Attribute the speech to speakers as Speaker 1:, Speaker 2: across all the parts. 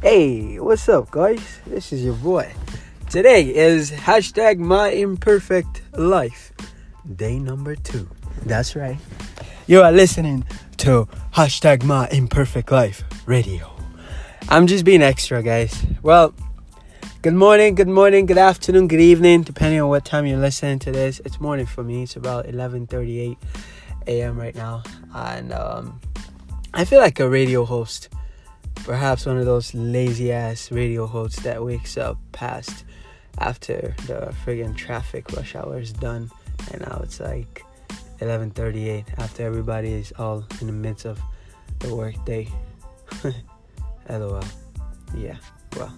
Speaker 1: Hey, what's up, guys? This is your boy. Today is hashtag my imperfect life, day number two. That's right. You are listening to hashtag my imperfect life radio. I'm just being extra, guys. Well, good morning, good morning, good afternoon, good evening, depending on what time you're listening to this. It's morning for me. It's about 11:38 a.m. right now, and um, I feel like a radio host. Perhaps one of those lazy ass radio hosts that wakes up past after the friggin' traffic rush hour is done, and now it's like 11:38 after everybody is all in the midst of the workday. LOL. Yeah. Well,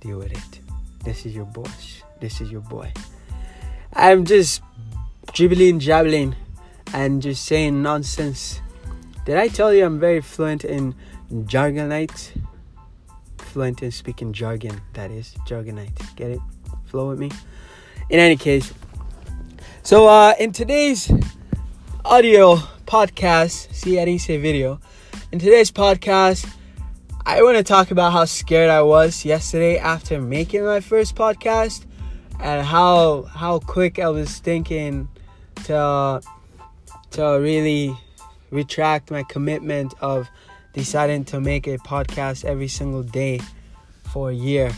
Speaker 1: deal with it. This is your boss. This is your boy. I'm just dribbling, jabbling, and just saying nonsense. Did I tell you I'm very fluent in jargonite? Fluent in speaking jargon, that is. Jargonite. Get it? Flow with me? In any case, so uh, in today's audio podcast, see, I didn't say video. In today's podcast, I want to talk about how scared I was yesterday after making my first podcast and how how quick I was thinking to to really retract my commitment of deciding to make a podcast every single day for a year.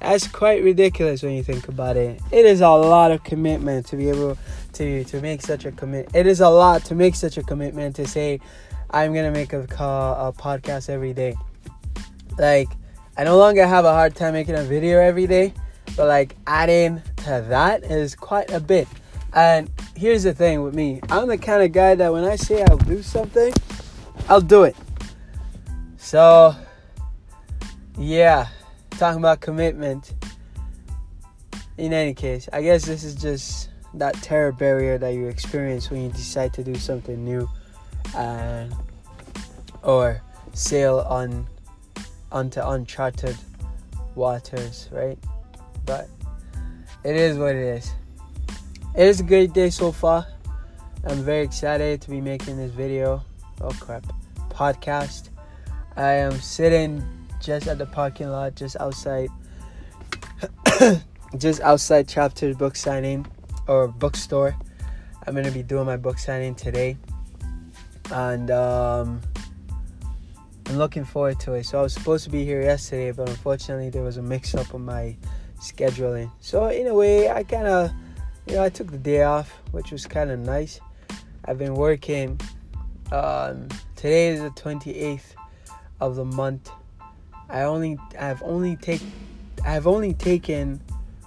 Speaker 1: That's quite ridiculous when you think about it. It is a lot of commitment to be able to to make such a commit. It is a lot to make such a commitment to say I'm gonna make a a podcast every day. Like I no longer have a hard time making a video every day, but like adding to that is quite a bit. And here's the thing with me I'm the kind of guy that when I say I'll do something, I'll do it. So, yeah, talking about commitment. In any case, I guess this is just that terror barrier that you experience when you decide to do something new and or sail on onto uncharted waters, right? But it is what it is. It is a great day so far. I'm very excited to be making this video. Oh crap. Podcast. I am sitting just at the parking lot, just outside just outside chapter book signing or bookstore. I'm gonna be doing my book signing today. And um I'm looking forward to it. So I was supposed to be here yesterday, but unfortunately there was a mix up on my scheduling. So in a way I kinda you know, I took the day off, which was kinda nice. I've been working um today is the twenty eighth of the month. I only I've only take I've only taken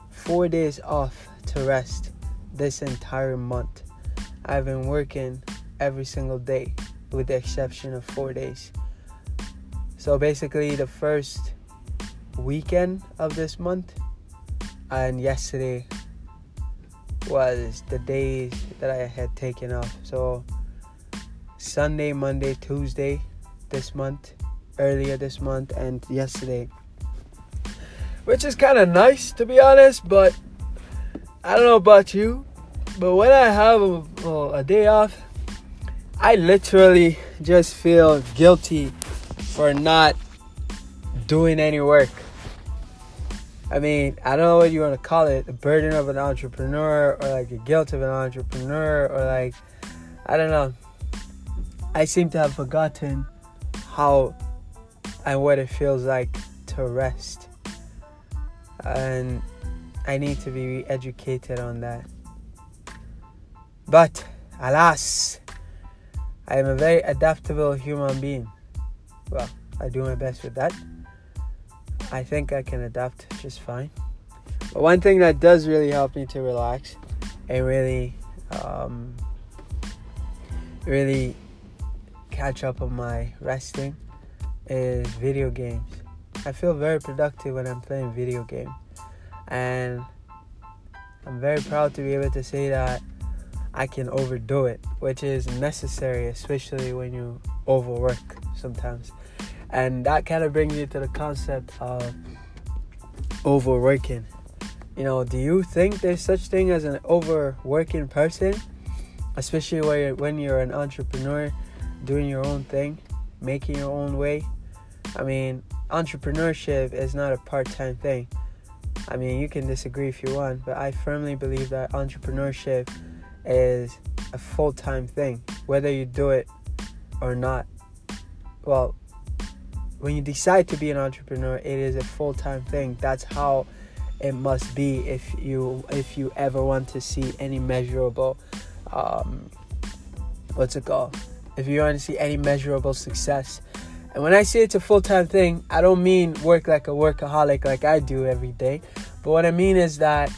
Speaker 1: four days off to rest this entire month. I've been working every single day with the exception of four days. So basically the first weekend of this month and yesterday was the days that I had taken off. So Sunday, Monday, Tuesday this month, earlier this month, and yesterday. Which is kind of nice to be honest, but I don't know about you, but when I have a, a day off, I literally just feel guilty for not doing any work. I mean, I don't know what you want to call it the burden of an entrepreneur, or like the guilt of an entrepreneur, or like, I don't know. I seem to have forgotten how and what it feels like to rest. And I need to be educated on that. But, alas, I am a very adaptable human being. Well, I do my best with that. I think I can adapt just fine. But one thing that does really help me to relax and really, um, really catch up on my resting is video games. I feel very productive when I'm playing video games, and I'm very proud to be able to say that I can overdo it, which is necessary, especially when you overwork sometimes. And that kind of brings me to the concept of overworking. You know, do you think there's such thing as an overworking person? Especially when you're, when you're an entrepreneur doing your own thing, making your own way. I mean, entrepreneurship is not a part time thing. I mean, you can disagree if you want, but I firmly believe that entrepreneurship is a full time thing, whether you do it or not. Well, when you decide to be an entrepreneur, it is a full time thing. That's how it must be if you if you ever want to see any measurable um, what's it called? If you want to see any measurable success. And when I say it's a full time thing, I don't mean work like a workaholic like I do every day. But what I mean is that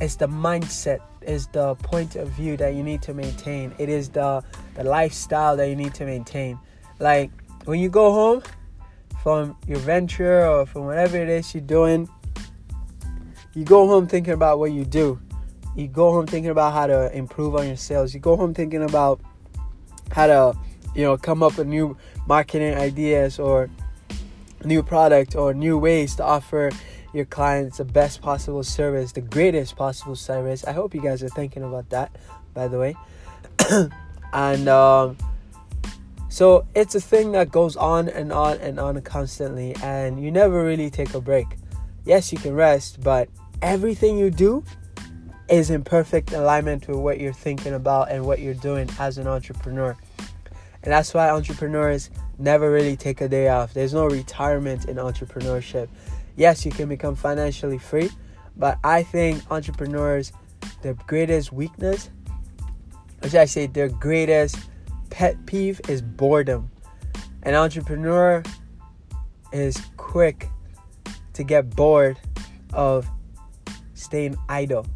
Speaker 1: it's the mindset, is the point of view that you need to maintain. It is the the lifestyle that you need to maintain. Like when you go home from your venture or from whatever it is you're doing, you go home thinking about what you do. You go home thinking about how to improve on your sales. You go home thinking about how to, you know, come up with new marketing ideas or new product or new ways to offer your clients the best possible service, the greatest possible service. I hope you guys are thinking about that, by the way. and um, so it's a thing that goes on and on and on constantly, and you never really take a break. Yes, you can rest, but everything you do is in perfect alignment with what you're thinking about and what you're doing as an entrepreneur. And that's why entrepreneurs never really take a day off. There's no retirement in entrepreneurship. Yes, you can become financially free, but I think entrepreneurs, their greatest weakness, which I say their greatest pet peeve is boredom. An entrepreneur is quick to get bored of staying idle.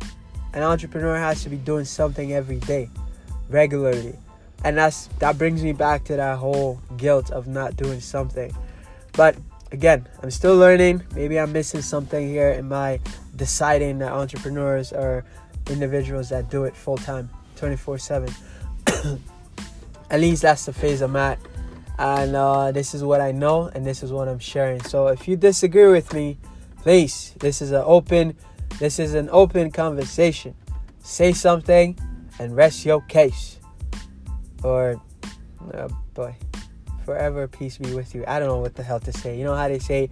Speaker 1: An entrepreneur has to be doing something every day, regularly. And that's that brings me back to that whole guilt of not doing something. But again, I'm still learning. Maybe I'm missing something here in my deciding that entrepreneurs are individuals that do it full time, 24 7. At least that's the phase I'm at. And uh, this is what I know, and this is what I'm sharing. So if you disagree with me, please, this is an open this is an open conversation. Say something and rest your case. Or, oh boy, forever peace be with you. I don't know what the hell to say. You know how they say,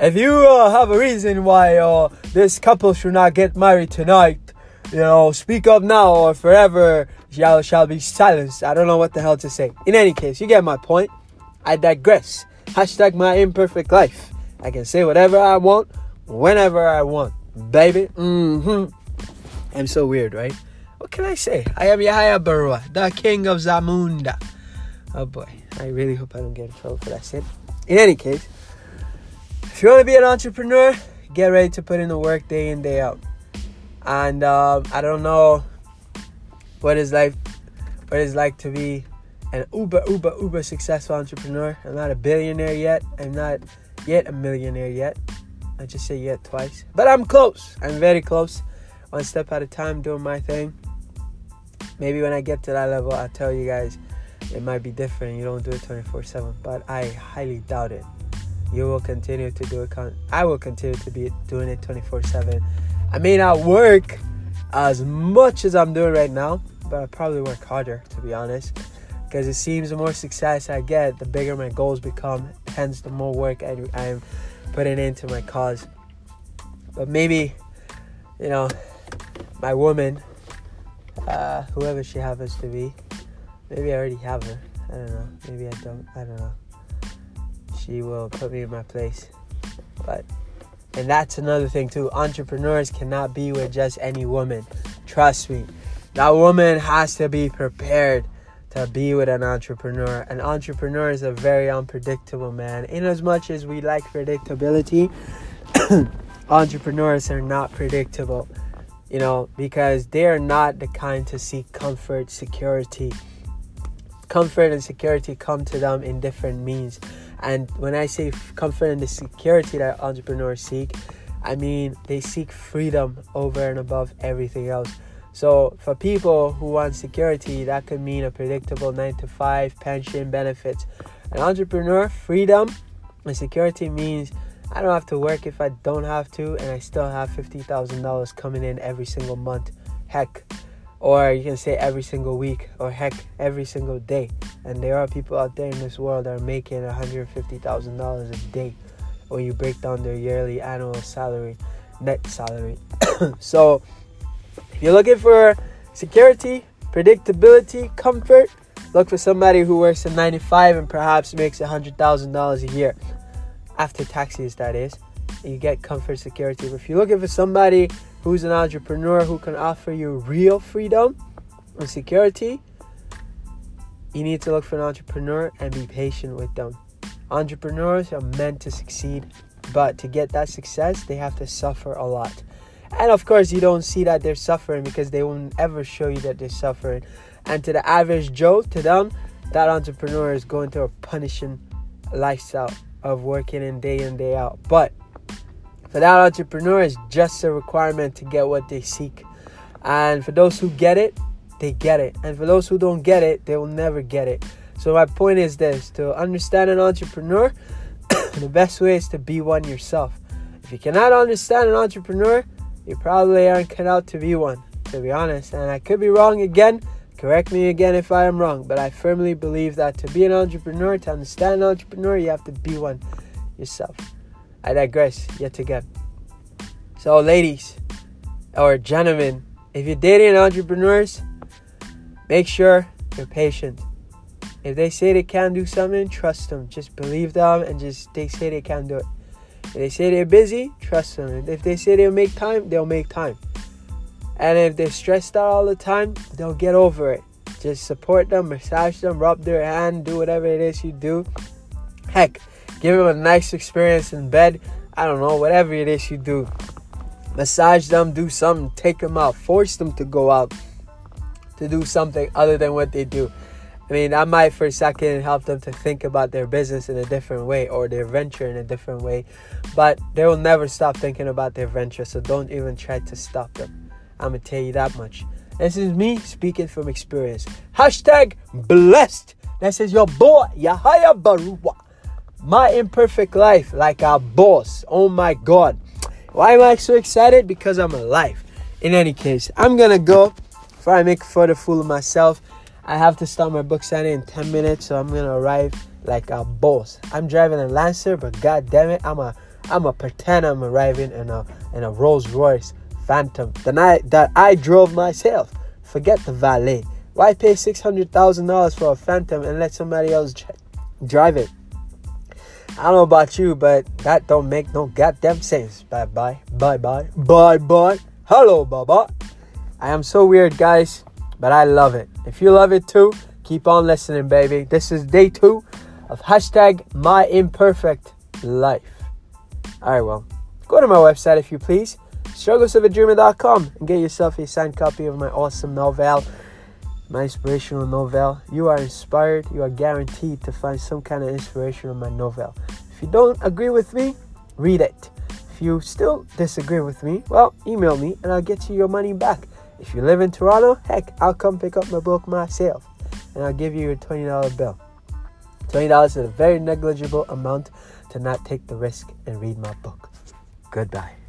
Speaker 1: if you uh, have a reason why uh, this couple should not get married tonight, you know, speak up now or forever shall, shall be silenced. I don't know what the hell to say. In any case, you get my point. I digress. Hashtag my imperfect life. I can say whatever I want, whenever I want baby. Mm-hmm. I'm so weird, right? What can I say? I am Yahya Baruwa, the king of Zamunda. Oh boy, I really hope I don't get in trouble for that shit. In any case, if you want to be an entrepreneur, get ready to put in the work day in, day out. And um, I don't know what it's like, what it's like to be an uber, uber, uber successful entrepreneur. I'm not a billionaire yet. I'm not yet a millionaire yet. I just say yet twice. But I'm close. I'm very close. One step at a time, doing my thing. Maybe when I get to that level, I'll tell you guys it might be different. You don't do it 24 7. But I highly doubt it. You will continue to do it. Con- I will continue to be doing it 24 7. I may not work as much as I'm doing right now, but I probably work harder, to be honest. Because it seems the more success I get, the bigger my goals become. Hence, the more work I, I'm putting into my cause. But maybe, you know, my woman, uh, whoever she happens to be, maybe I already have her. I don't know. Maybe I don't. I don't know. She will put me in my place. But, and that's another thing too. Entrepreneurs cannot be with just any woman. Trust me. That woman has to be prepared to be with an entrepreneur. An entrepreneur is a very unpredictable man. In as much as we like predictability, entrepreneurs are not predictable, you know, because they are not the kind to seek comfort, security. Comfort and security come to them in different means. And when I say comfort and the security that entrepreneurs seek, I mean they seek freedom over and above everything else so, for people who want security, that could mean a predictable 9 to 5 pension benefits. An entrepreneur, freedom and security means I don't have to work if I don't have to, and I still have $50,000 coming in every single month. Heck, or you can say every single week, or heck, every single day. And there are people out there in this world that are making $150,000 a day when you break down their yearly annual salary, net salary. so, if you're looking for security, predictability, comfort, look for somebody who works in 95 and perhaps makes $100,000 a year after taxes, that is. You get comfort, security. But if you're looking for somebody who's an entrepreneur who can offer you real freedom and security, you need to look for an entrepreneur and be patient with them. Entrepreneurs are meant to succeed, but to get that success, they have to suffer a lot. And of course, you don't see that they're suffering because they won't ever show you that they're suffering. And to the average Joe, to them, that entrepreneur is going through a punishing lifestyle of working in day in, day out. But for that entrepreneur, it's just a requirement to get what they seek. And for those who get it, they get it. And for those who don't get it, they will never get it. So my point is this to understand an entrepreneur, the best way is to be one yourself. If you cannot understand an entrepreneur, you probably aren't cut out to be one, to be honest. And I could be wrong again. Correct me again if I am wrong, but I firmly believe that to be an entrepreneur, to understand an entrepreneur, you have to be one yourself. I digress yet again. So, ladies or gentlemen, if you're dating entrepreneurs, make sure you're patient. If they say they can't do something, trust them. Just believe them and just they say they can't do it. If they say they're busy, trust them. If they say they'll make time, they'll make time. And if they're stressed out all the time, they'll get over it. Just support them, massage them, rub their hand, do whatever it is you do. Heck, give them a nice experience in bed. I don't know, whatever it is you do. Massage them, do something, take them out, force them to go out to do something other than what they do. I mean, I might for a second help them to think about their business in a different way or their venture in a different way, but they will never stop thinking about their venture, so don't even try to stop them. I'm gonna tell you that much. This is me speaking from experience. Hashtag blessed. This is your boy, Yahaya Baruwa. My imperfect life, like a boss. Oh my god. Why am I so excited? Because I'm alive. In any case, I'm gonna go before I make a further fool of myself. I have to start my book signing in 10 minutes, so I'm gonna arrive like a boss. I'm driving a Lancer, but god damn it, I'm a I'm a pretend I'm arriving in a in a Rolls Royce Phantom the night that I drove myself. Forget the valet. Why pay six hundred thousand dollars for a Phantom and let somebody else drive it? I don't know about you, but that don't make no goddamn sense. Bye bye, bye bye, bye bye. Hello, bye I am so weird, guys, but I love it. If you love it too, keep on listening, baby. This is day two of hashtag my imperfect life. All right, well, go to my website if you please, strugglesofadreamer.com, and get yourself a signed copy of my awesome novel, my inspirational novel. You are inspired. You are guaranteed to find some kind of inspiration in my novel. If you don't agree with me, read it. If you still disagree with me, well, email me and I'll get you your money back. If you live in Toronto, heck, I'll come pick up my book myself and I'll give you a $20 bill. $20 is a very negligible amount to not take the risk and read my book. Goodbye.